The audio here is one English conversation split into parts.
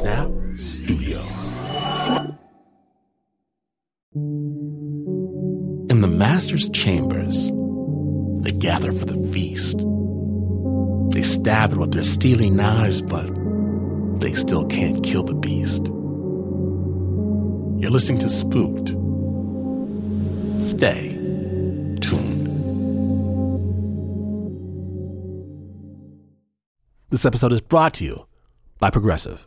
Snap Studios. In the master's chambers, they gather for the feast. They stab it with their steely knives, but they still can't kill the beast. You're listening to Spooked. Stay tuned. This episode is brought to you by Progressive.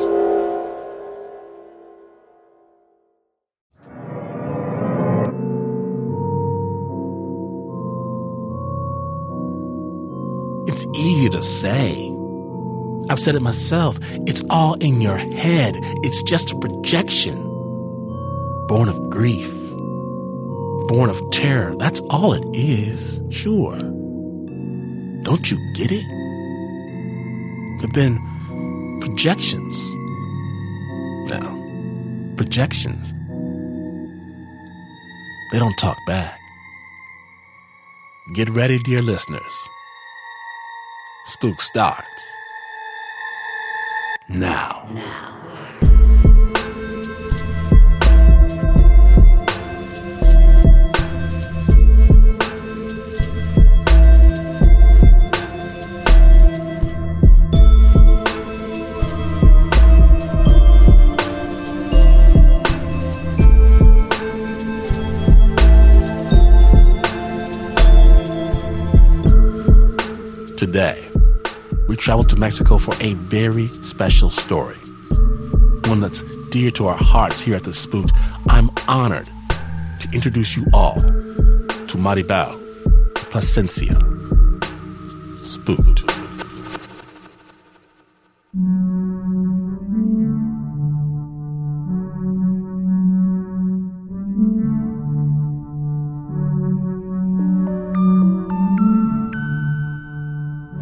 It's easy to say. I've said it myself. It's all in your head. It's just a projection. Born of grief. Born of terror. That's all it is. Sure. Don't you get it? But then, projections. No. Projections. They don't talk back. Get ready, dear listeners. Spook starts. Now. Now. Today, we travel to Mexico for a very special story. One that's dear to our hearts here at The Spooked. I'm honored to introduce you all to Maribel Plasencia. Spooked.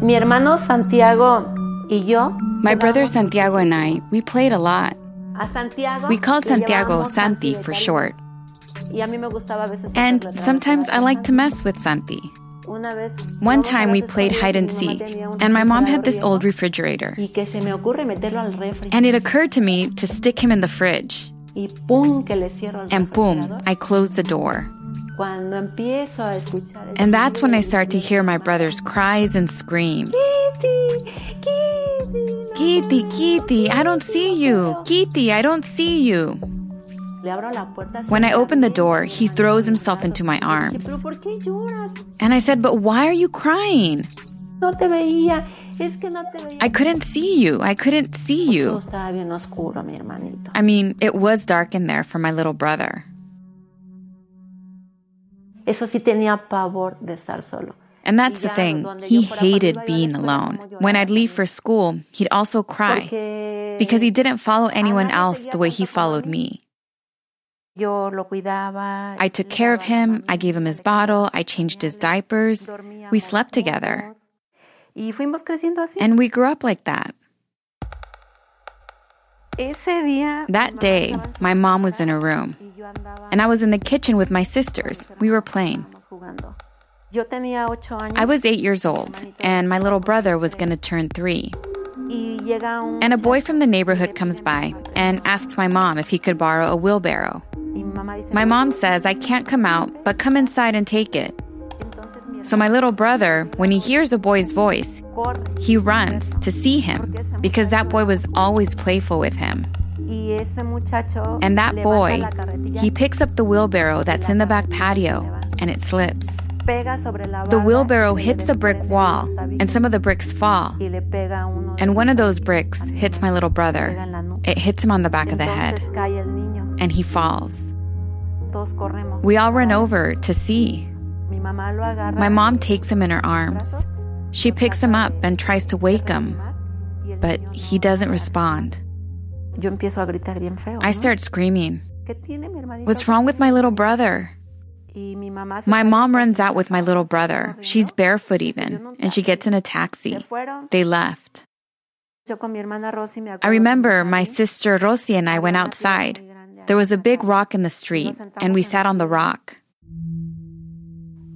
Mi hermano Santiago y yo. My brother Santiago and I, we played a lot. A Santiago We called Santiago Santi for short. Y a mí me gustaba a veces And sometimes I like to mess with Santi. One time we played hide and seek, mi mamá tenía un and my mom had this old refrigerator. Y que se me ocurre meterlo al refri. And it occurred to me to stick him in the fridge. y pum, que le cierro el And boom. I closed the door. Cuando empiezo a escuchar el And that's when I start to hear my brother's cries and screams. Kitty, Kitty, Kitty, Kitty, I don't see you. Kitty, I don't see you. Le abro la puerta When I open the door, he throws himself into my arms. Pero ¿por qué lloras? And I said, But why are you crying? No te veía. Es que no te veía. I couldn't see you. I couldn't see you. estaba bien oscuro, mi hermanito. I mean, it was dark in there for my little brother. Eso sí tenía pavor de estar solo. And that's the thing. He hated being alone. When I'd leave for school, he'd also cry because he didn't follow anyone else the way he followed me. Yo lo cuidaba. I took care of him. I gave him his bottle. I changed his diapers. We slept together. Y fuimos creciendo así. And we grew up like that. Ese día. mi That day, estaba en su my mom was in her room, y yo andaba- and I was in the kitchen with my sisters. We were playing. Estábamos jugando. Yo tenía ocho años. I was eight years old, and my little brother was going to turn three. y llega un And a boy from the neighborhood comes by and asks my mom if he could borrow a wheelbarrow. y mi mamá dice, My mom says, I can't come out, but come inside and take it. So my little brother, when he hears the boy's voice, he runs to see him because that boy was always playful with him. And that boy, he picks up the wheelbarrow that's in the back patio and it slips. The wheelbarrow hits the brick wall and some of the bricks fall. a And one of those bricks hits my little brother. It hits him on the back of the head, and he falls. We all run over to see. My mom takes him in her arms. She picks him up and tries to wake him, but he doesn't respond. I start screaming. What's wrong with my little brother? My mom runs out with my little brother. She's barefoot even, and she gets in a taxi. They left. I remember my sister Rosie and I went outside. There was a big rock in the street, and we sat on the rock.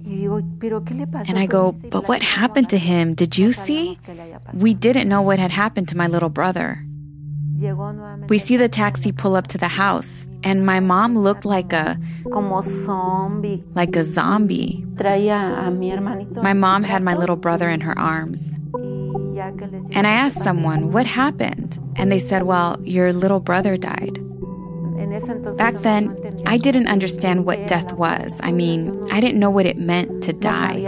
And I go, But what happened to him? Did you see? We didn't know what had happened to my little brother. We see the taxi pull up to the house, and my mom looked like a like a zombie. My mom had my little brother in her arms. And I asked someone, What happened? And they said, Well, your little brother died. Back then, I didn't understand what death was. I mean, I didn't know what it meant to die.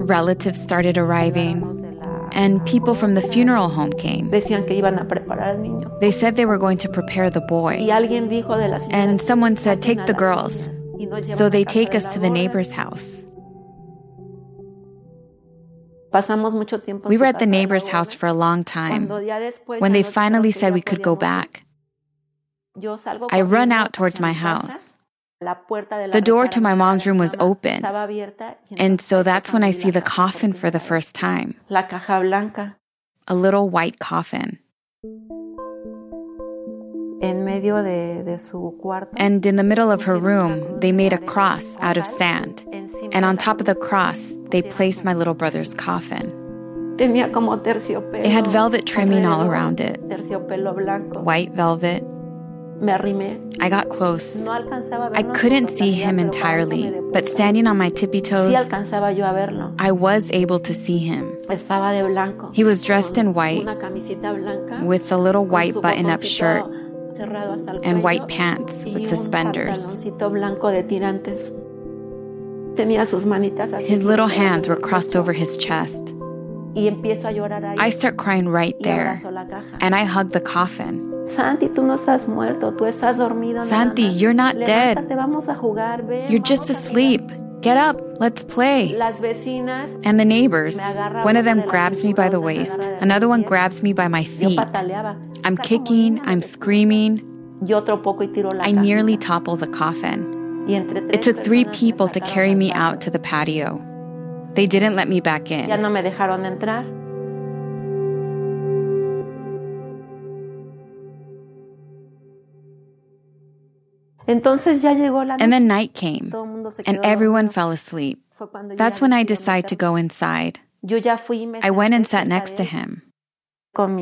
Relatives started arriving, and people from the funeral home came. They said they were going to prepare the boy. And someone said, Take the girls. So they take us to the neighbor's house. We were at the neighbor's house for a long time. When they finally said we could go back, I run out towards my house. The door to my mom's room was open, and so that's when I see the coffin for the first time. A little white coffin. And in the middle of her room, they made a cross out of sand. And on top of the cross, they placed my little brother's coffin. It had velvet trimming all around it white velvet. I got close. I couldn't see him entirely, but standing on my tippy toes, I was able to see him. He was dressed in white with a little white button up shirt and white pants with suspenders. His little hands were crossed over his chest. I start crying right there, and I hug the coffin. Santi, you're not dead. You're just asleep. Get up, let's play. And the neighbors, one of them grabs me by the waist, another one grabs me by my feet. I'm kicking, I'm screaming. I nearly topple the coffin. It took three people to carry me out to the patio. They didn't let me back in. And then night came, and everyone fell asleep. That's when I decided to go inside. I went and sat next to him. And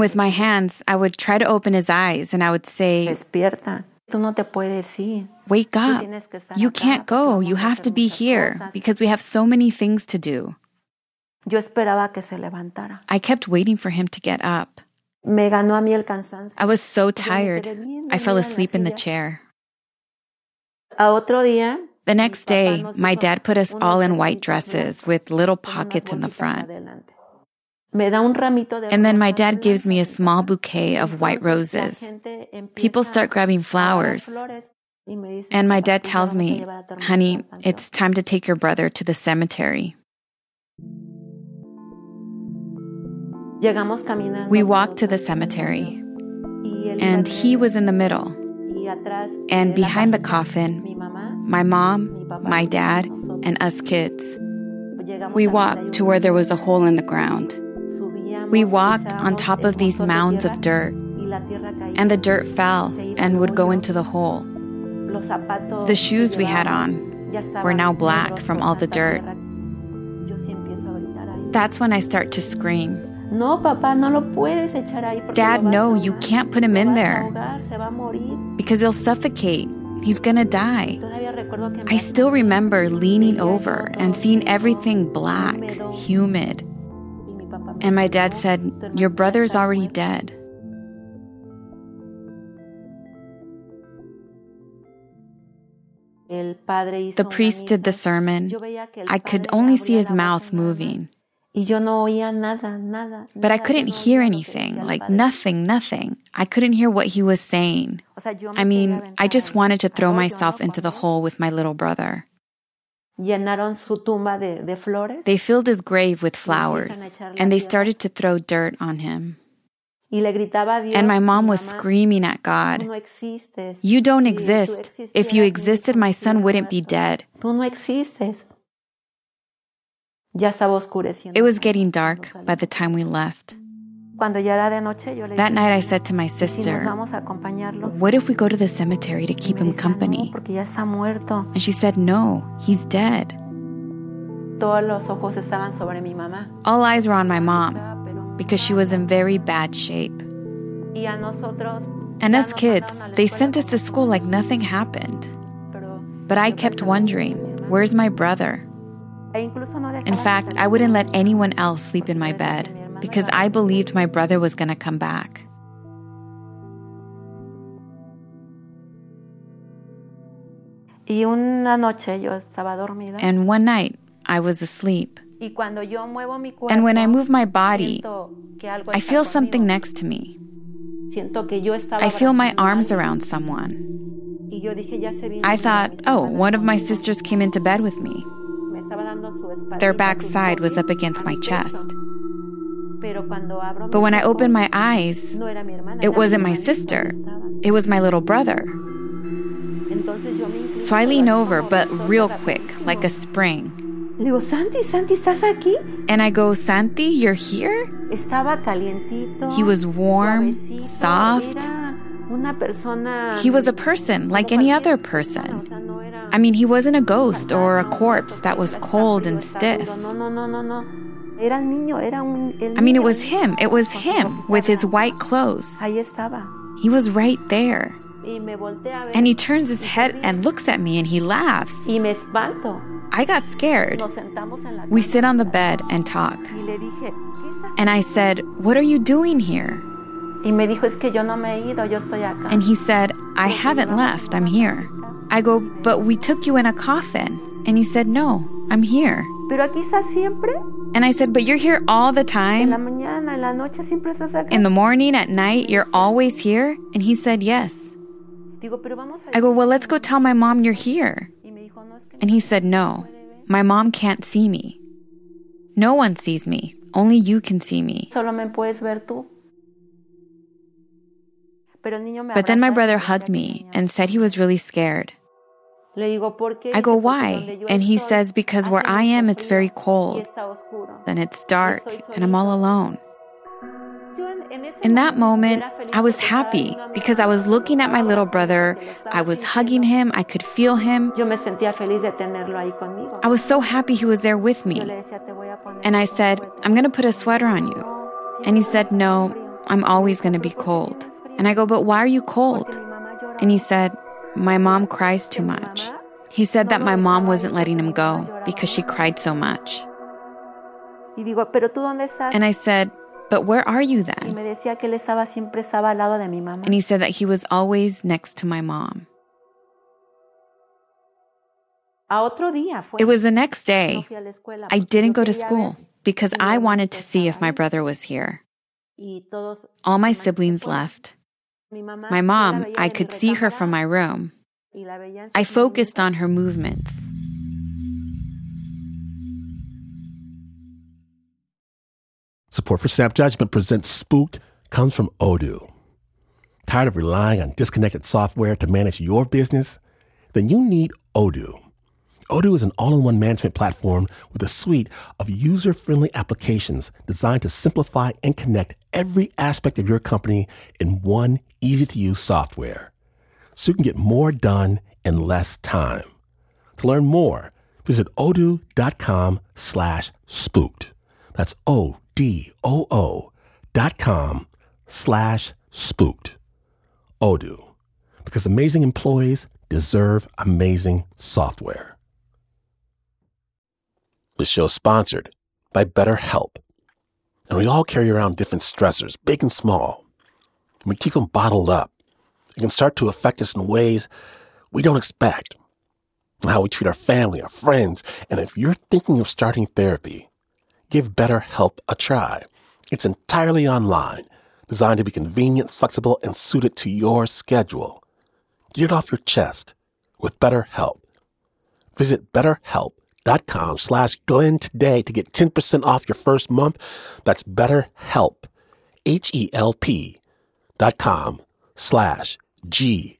with my hands, I would try to open his eyes and I would say, Wake up. You can't go. You have to be here because we have so many things to do. I kept waiting for him to get up. I was so tired. I fell asleep in the chair. The next day, my dad put us all in white dresses with little pockets in the front. And then my dad gives me a small bouquet of white roses. People start grabbing flowers. And my dad tells me, honey, it's time to take your brother to the cemetery. We walked to the cemetery, and he was in the middle. And behind the coffin, my mom, my dad, and us kids. We walked to where there was a hole in the ground. We walked on top of these mounds of dirt, and the dirt fell and would go into the hole. The shoes we had on were now black from all the dirt. That's when I start to scream. Dad, no, you can't put him in there because he'll suffocate. He's gonna die. I still remember leaning over and seeing everything black, humid. And my dad said, Your brother's already dead. The priest did the sermon. I could only see his mouth moving. But I couldn't hear anything, like nothing, nothing. I couldn't hear what he was saying. I mean, I just wanted to throw myself into the hole with my little brother. They filled his grave with flowers and they started to throw dirt on him. And my mom was screaming at God, You don't exist. If you existed, my son wouldn't be dead. It was getting dark by the time we left. That night I said to my sister, What if we go to the cemetery to keep him company? And she said, No, he's dead. All eyes were on my mom because she was in very bad shape. And us kids, they sent us to school like nothing happened. But I kept wondering, where's my brother? In fact, I wouldn't let anyone else sleep in my bed because I believed my brother was going to come back. And one night, I was asleep. And when I move my body, I feel something next to me. I feel my arms around someone. I thought, oh, one of my sisters came into bed with me. Their backside was up against my chest. But when I opened my eyes, it wasn't my sister, it was my little brother. So I lean over, but real quick, like a spring. And I go, Santi, you're here? He was warm, soft. He was a person, like any other person. I mean, he wasn't a ghost or a corpse that was cold and stiff. I mean, it was him. It was him with his white clothes. He was right there. And he turns his head and looks at me and he laughs. I got scared. We sit on the bed and talk. And I said, What are you doing here? And he said, I haven't left. I'm here. I go, but we took you in a coffin. And he said, no, I'm here. Pero aquí estás siempre? And I said, but you're here all the time? En la mañana, en la noche siempre estás acá? In the morning, at night, you're always here? And he said, yes. Digo, pero vamos a I go, well, let's go tell my mom you're here. And he said, no, my mom can't see me. No one sees me. Only you can see me. Solo me puedes ver tú. But then my brother hugged me and said he was really scared. I go, why? And he says, because where I am, it's very cold. Then it's dark, and I'm all alone. In that moment, I was happy because I was looking at my little brother. I was hugging him. I could feel him. I was so happy he was there with me. And I said, I'm going to put a sweater on you. And he said, No, I'm always going to be cold. And I go, But why are you cold? And he said, my mom cries too much. He said that my mom wasn't letting him go because she cried so much. And I said, But where are you then? And he said that he was always next to my mom. It was the next day. I didn't go to school because I wanted to see if my brother was here. All my siblings left. My mom, I could see her from my room. I focused on her movements. Support for Snap Judgment presents Spooked comes from Odoo. Tired of relying on disconnected software to manage your business? Then you need Odoo. Odoo is an all in one management platform with a suite of user friendly applications designed to simplify and connect every aspect of your company in one easy to use software so you can get more done in less time. To learn more, visit odoo.com slash spooked. That's O D O O dot com slash spooked. Odoo, because amazing employees deserve amazing software. This show is sponsored by BetterHelp. And we all carry around different stressors, big and small. We keep them bottled up. It can start to affect us in ways we don't expect. How we treat our family, our friends. And if you're thinking of starting therapy, Give BetterHelp a try. It's entirely online, designed to be convenient, flexible, and suited to your schedule. Get it off your chest with BetterHelp. Visit betterhelp.com slash Glynn today to get 10% off your first month. That's BetterHelp, H-E-L-P dot com slash G-L-Y-N-N.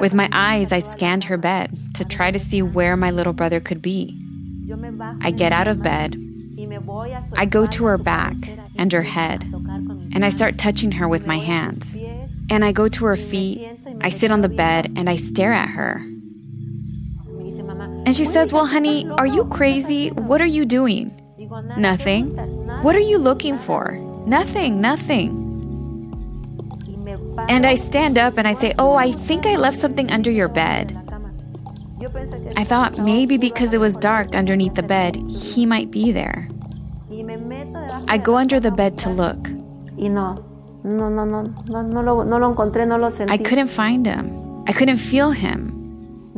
With my eyes, I scanned her bed to try to see where my little brother could be. I get out of bed. I go to her back and her head, and I start touching her with my hands. And I go to her feet, I sit on the bed, and I stare at her. And she says, Well, honey, are you crazy? What are you doing? Nothing. What are you looking for? Nothing, nothing. And I stand up and I say, Oh, I think I left something under your bed. I thought maybe because it was dark underneath the bed, he might be there. I go under the bed to look. I couldn't find him. I couldn't feel him.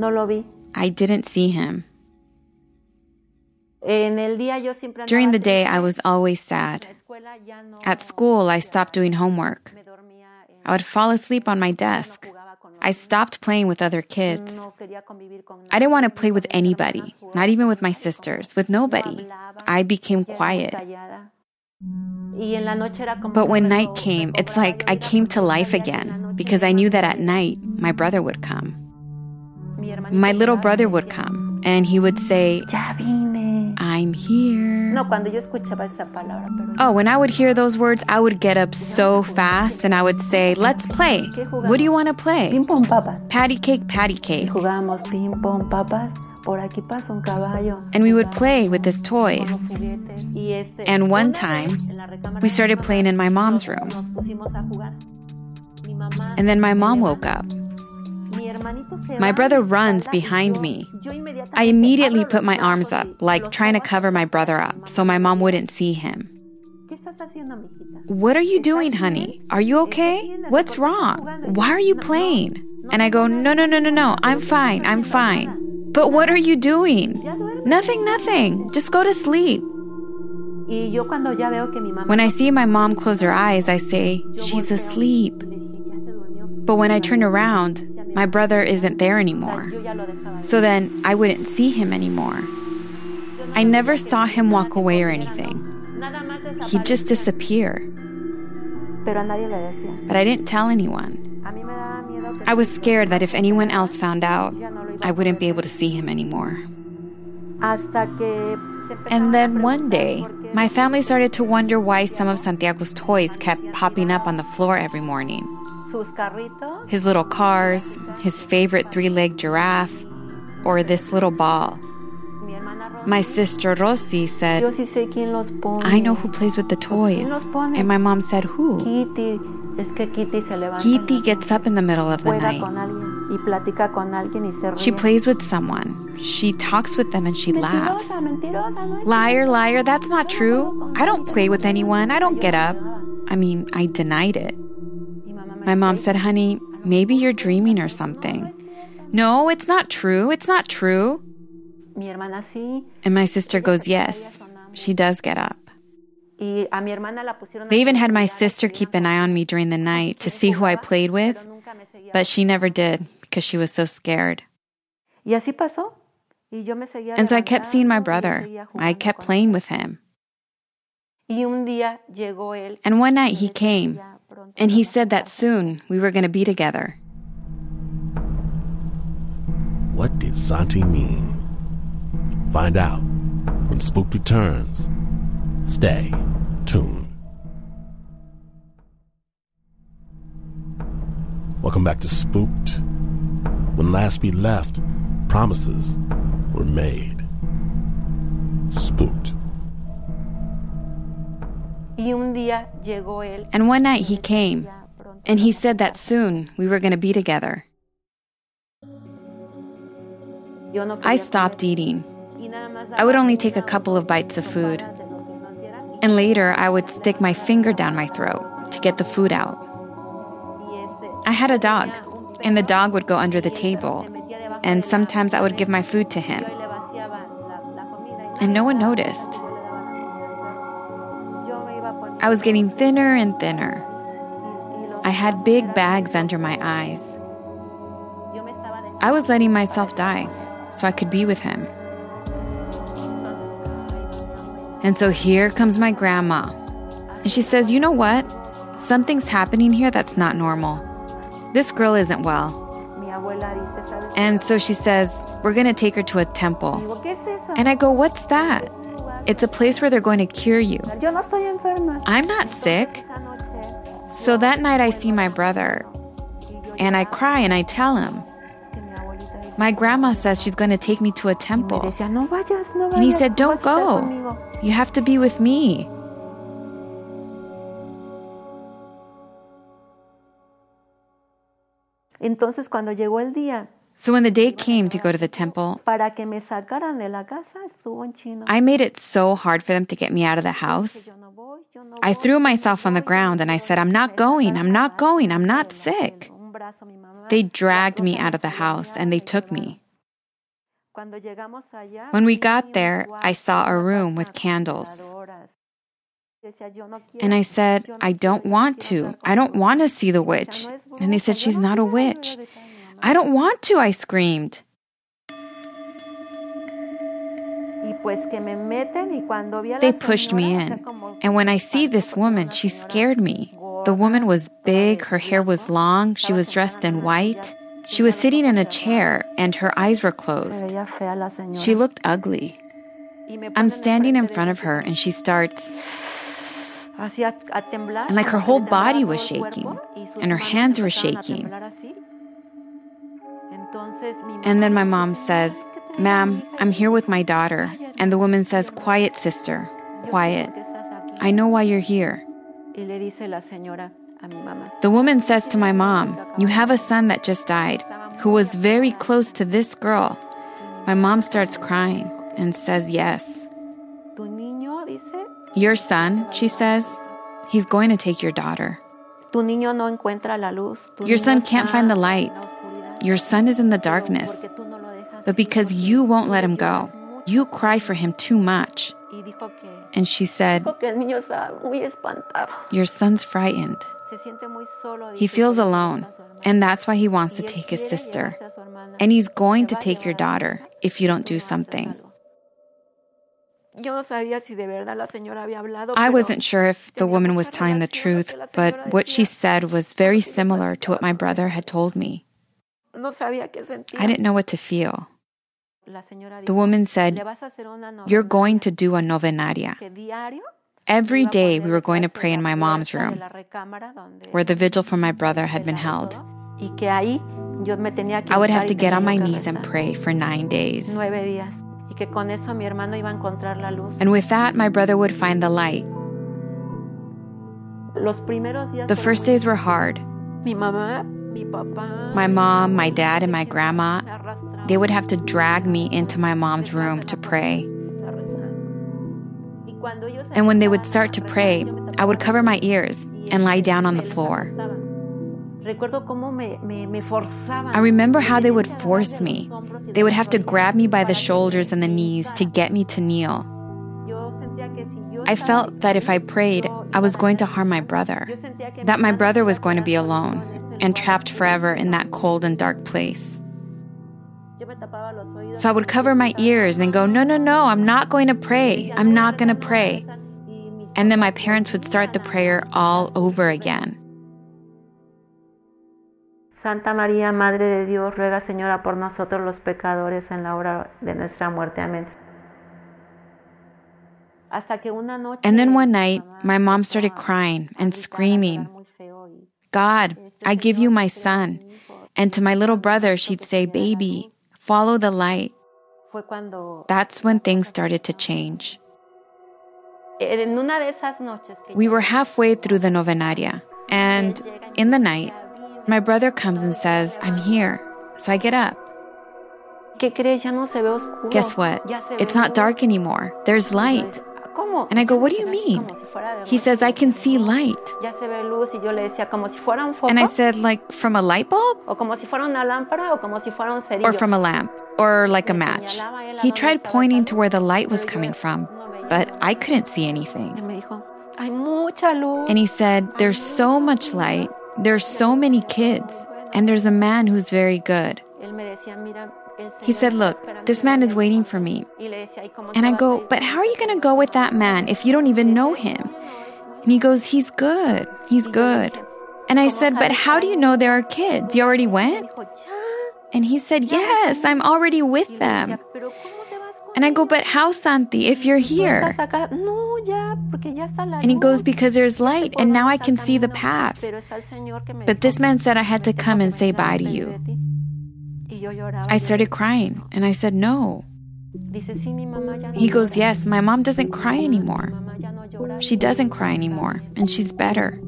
I didn't see him. During the day, I was always sad. At school, I stopped doing homework. I would fall asleep on my desk. I stopped playing with other kids. I didn't want to play with anybody, not even with my sisters, with nobody. I became quiet. But when night came, it's like I came to life again because I knew that at night my brother would come. My little brother would come and he would say, I'm here. Oh, when I would hear those words, I would get up so fast and I would say, Let's play. What do you want to play? Patty cake, patty cake. And we would play with his toys. And one time, we started playing in my mom's room. And then my mom woke up. My brother runs behind me. I immediately put my arms up, like trying to cover my brother up so my mom wouldn't see him. What are you doing, honey? Are you okay? What's wrong? Why are you playing? And I go, No, no, no, no, no. I'm fine. I'm fine. But what are you doing? Nothing, nothing. Just go to sleep. When I see my mom close her eyes, I say, She's asleep. But when I turn around, my brother isn't there anymore. So then I wouldn't see him anymore. I never saw him walk away or anything. He'd just disappear. But I didn't tell anyone. I was scared that if anyone else found out, I wouldn't be able to see him anymore. And then one day, my family started to wonder why some of Santiago's toys kept popping up on the floor every morning. His little cars, his favorite three legged giraffe, or this little ball. My sister Rosie said, I know who plays with the toys. And my mom said, Who? Kitty gets up in the middle of the night. She plays with someone. She talks with them and she laughs. Liar, liar, that's not true. I don't play with anyone. I don't get up. I mean, I denied it. My mom said, honey, maybe you're dreaming or something. No, it's not true. It's not true. And my sister goes, yes, she does get up. They even had my sister keep an eye on me during the night to see who I played with, but she never did because she was so scared. And so I kept seeing my brother. I kept playing with him. And one night he came, and he said that soon we were going to be together. What did Santi mean? Find out when Spook returns. Stay tuned. Welcome back to Spooked. When last we left, promises were made. Spooked. And one night he came, and he said that soon we were going to be together. I stopped eating. I would only take a couple of bites of food. And later, I would stick my finger down my throat to get the food out. I had a dog. And the dog would go under the table. And sometimes I would give my food to him. And no one noticed. I was getting thinner and thinner. I had big bags under my eyes. I was letting myself die so I could be with him. And so here comes my grandma. And she says, You know what? Something's happening here that's not normal. This girl isn't well. And so she says, We're going to take her to a temple. And I go, What's that? It's a place where they're going to cure you. I'm not sick. So that night I see my brother and I cry and I tell him. My grandma says she's going to take me to a temple. And he said, Don't go. You have to be with me. Entonces cuando llegó el día so when the day came to go to the temple, I made it so hard for them to get me out of the house. I threw myself on the ground and I said, I'm not going, I'm not going, I'm not sick. They dragged me out of the house and they took me. When we got there, I saw a room with candles. And I said, I don't want to. I don't want to see the witch. And they said, She's not a witch. I don't want to, I screamed. They pushed me in. And when I see this woman, she scared me. The woman was big, her hair was long, she was dressed in white. She was sitting in a chair and her eyes were closed. She looked ugly. I'm standing in front of her and she starts. And like her whole body was shaking and her hands were shaking. And then my mom says, Ma'am, I'm here with my daughter. And the woman says, Quiet, sister, quiet. I know why you're here. The woman says to my mom, You have a son that just died, who was very close to this girl. My mom starts crying and says, Yes. Your son, she says, he's going to take your daughter. Your son can't find the light. Your son is in the darkness. But because you won't let him go, you cry for him too much. And she said, Your son's frightened. He feels alone, and that's why he wants to take his sister. And he's going to take your daughter if you don't do something. I wasn't sure if the woman was telling the truth, but what she said was very similar to what my brother had told me. I didn't know what to feel. The woman said, You're going to do a novenario. Every day we were going to pray in my mom's room, where the vigil for my brother had been held. I would have to get on my knees and pray for nine days. And with that, my brother would find the light. The first days were hard. My mom, my dad, and my grandma, they would have to drag me into my mom's room to pray. And when they would start to pray, I would cover my ears and lie down on the floor. I remember how they would force me. They would have to grab me by the shoulders and the knees to get me to kneel. I felt that if I prayed, I was going to harm my brother, that my brother was going to be alone and trapped forever in that cold and dark place. So I would cover my ears and go, No, no, no, I'm not going to pray. I'm not going to pray. And then my parents would start the prayer all over again. Santa María, Madre de Dios, ruega, Señora, por nosotros los pecadores en la hora de nuestra muerte. Amén. And then one night, my mom started crying and screaming, God, I give you my son. And to my little brother, she'd say, Baby, follow the light. That's when things started to change. We were halfway through the novenario, and in the night, my brother comes and says, I'm here. So I get up. Guess what? It's not dark anymore. There's light. And I go, What do you mean? He says, I can see light. And I said, Like from a light bulb? Or from a lamp? Or like a match? He tried pointing to where the light was coming from, but I couldn't see anything. And he said, There's so much light, there's so many kids, and there's a man who's very good. He said, Look, this man is waiting for me. And I go, But how are you going to go with that man if you don't even know him? And he goes, He's good. He's good. And I said, But how do you know there are kids? You already went? And he said, Yes, I'm already with them. And I go, But how, Santi, if you're here? And he goes, Because there's light, and now I can see the path. But this man said I had to come and say bye to you. I started crying, and I said, No. He goes, Yes, my mom doesn't cry anymore. She doesn't cry anymore, and she's better.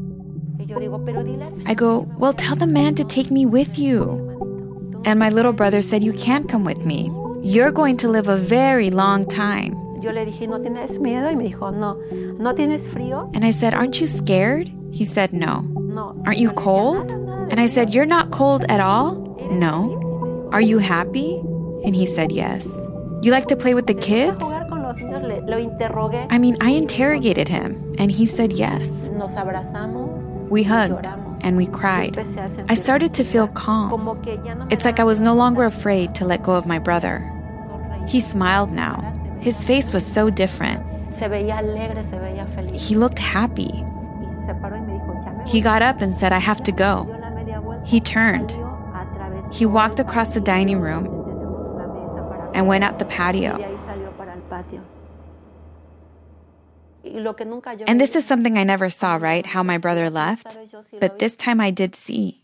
I go, Well, tell the man to take me with you. And my little brother said, You can't come with me. You're going to live a very long time. And I said, Aren't you scared? He said, No. Aren't you cold? And I said, You're not cold at all? No. Are you happy? And he said, Yes. You like to play with the kids? I mean, I interrogated him, and he said yes. We hugged and we cried. I started to feel calm. It's like I was no longer afraid to let go of my brother. He smiled now. His face was so different. He looked happy. He got up and said, I have to go. He turned. He walked across the dining room and went out the patio. And this is something I never saw, right? How my brother left. But this time I did see.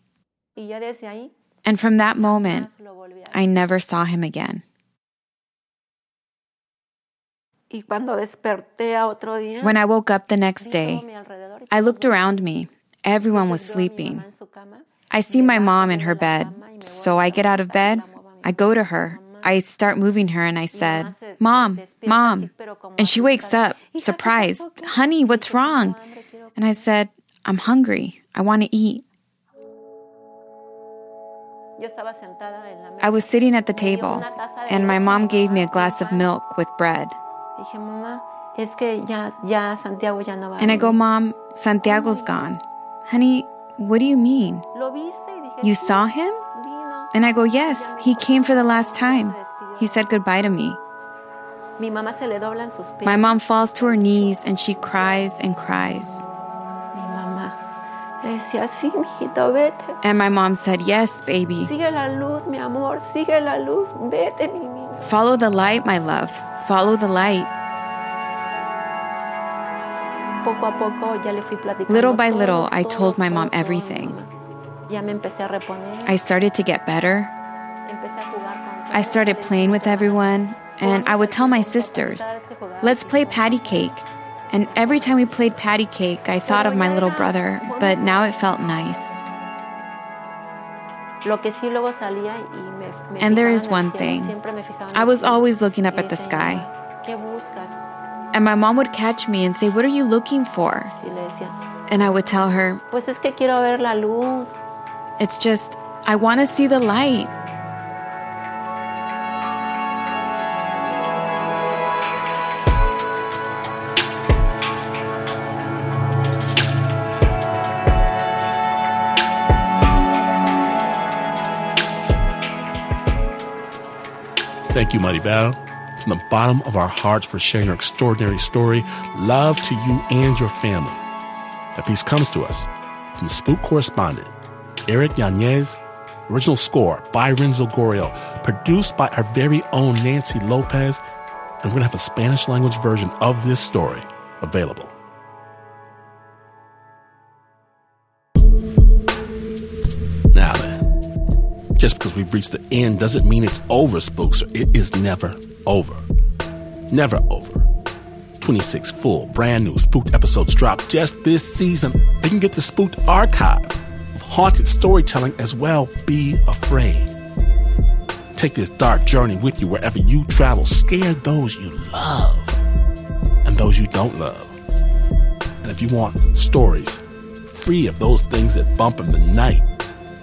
And from that moment, I never saw him again. When I woke up the next day, I looked around me. Everyone was sleeping. I see my mom in her bed. So I get out of bed. I go to her. I start moving her and I said, Mom, Mom. And she wakes up, surprised. Honey, what's wrong? And I said, I'm hungry. I want to eat. I was sitting at the table, and my mom gave me a glass of milk with bread. And I go, Mom, Santiago's gone. Honey, what do you mean? You saw him? And I go, Yes, he came for the last time. He said goodbye to me. My mom falls to her knees and she cries and cries. And my mom said, Yes, baby. Follow the light, my love. Follow the light. Little by little, I told my mom everything. I started to get better. I started playing with everyone, and I would tell my sisters, let's play patty cake. And every time we played patty cake, I thought of my little brother, but now it felt nice. And there is one thing I was always looking up at the sky. And my mom would catch me and say, What are you looking for? And I would tell her, it's just, I want to see the light. Thank you, Maribel. From the bottom of our hearts for sharing your extraordinary story. Love to you and your family. That piece comes to us from Spook correspondent Eric Yanez. Original score by Renzo Gorrio. Produced by our very own Nancy Lopez. And we're going to have a Spanish language version of this story available. Now then, just because we've reached the end doesn't mean it's over, spooks. It is never over. Never over. 26 full, brand new spooked episodes drop just this season. You can get the spooked archive haunted storytelling as well, be afraid. Take this dark journey with you wherever you travel. Scare those you love. And those you don't love. And if you want stories free of those things that bump in the night,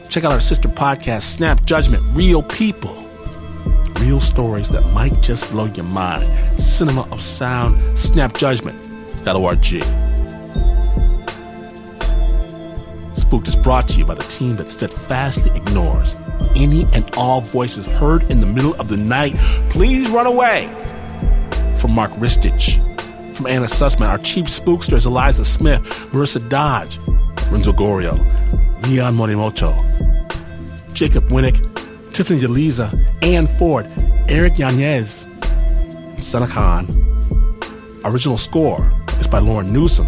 check out our sister podcast, Snap Judgment Real People. Real stories that might just blow your mind. Cinema of Sound, Snap Judgment. dot snapjudgment.org. Spooked is brought to you by the team that steadfastly ignores any and all voices heard in the middle of the night. Please run away. From Mark Ristich, from Anna Sussman, our chief spookster is Eliza Smith, Marissa Dodge, Renzo Gorio, Leon Morimoto, Jacob Winnick, Tiffany DeLiza, Ann Ford, Eric Yanez, and Sana Khan. Original score is by Lauren Newsom.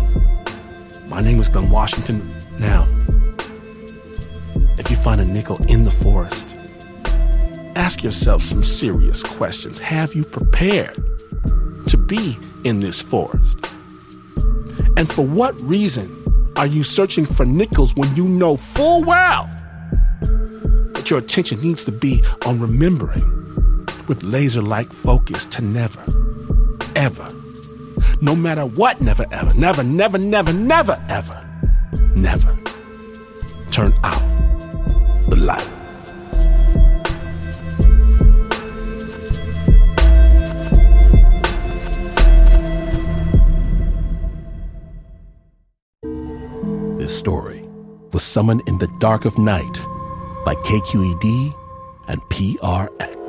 My name is Glynn Washington. Now, if you find a nickel in the forest, ask yourself some serious questions. Have you prepared to be in this forest? And for what reason are you searching for nickels when you know full well that your attention needs to be on remembering with laser like focus to never, ever, no matter what, never, ever, never, never, never, never, ever, never turn out the light. This story was summoned in the dark of night by KQED and PRX.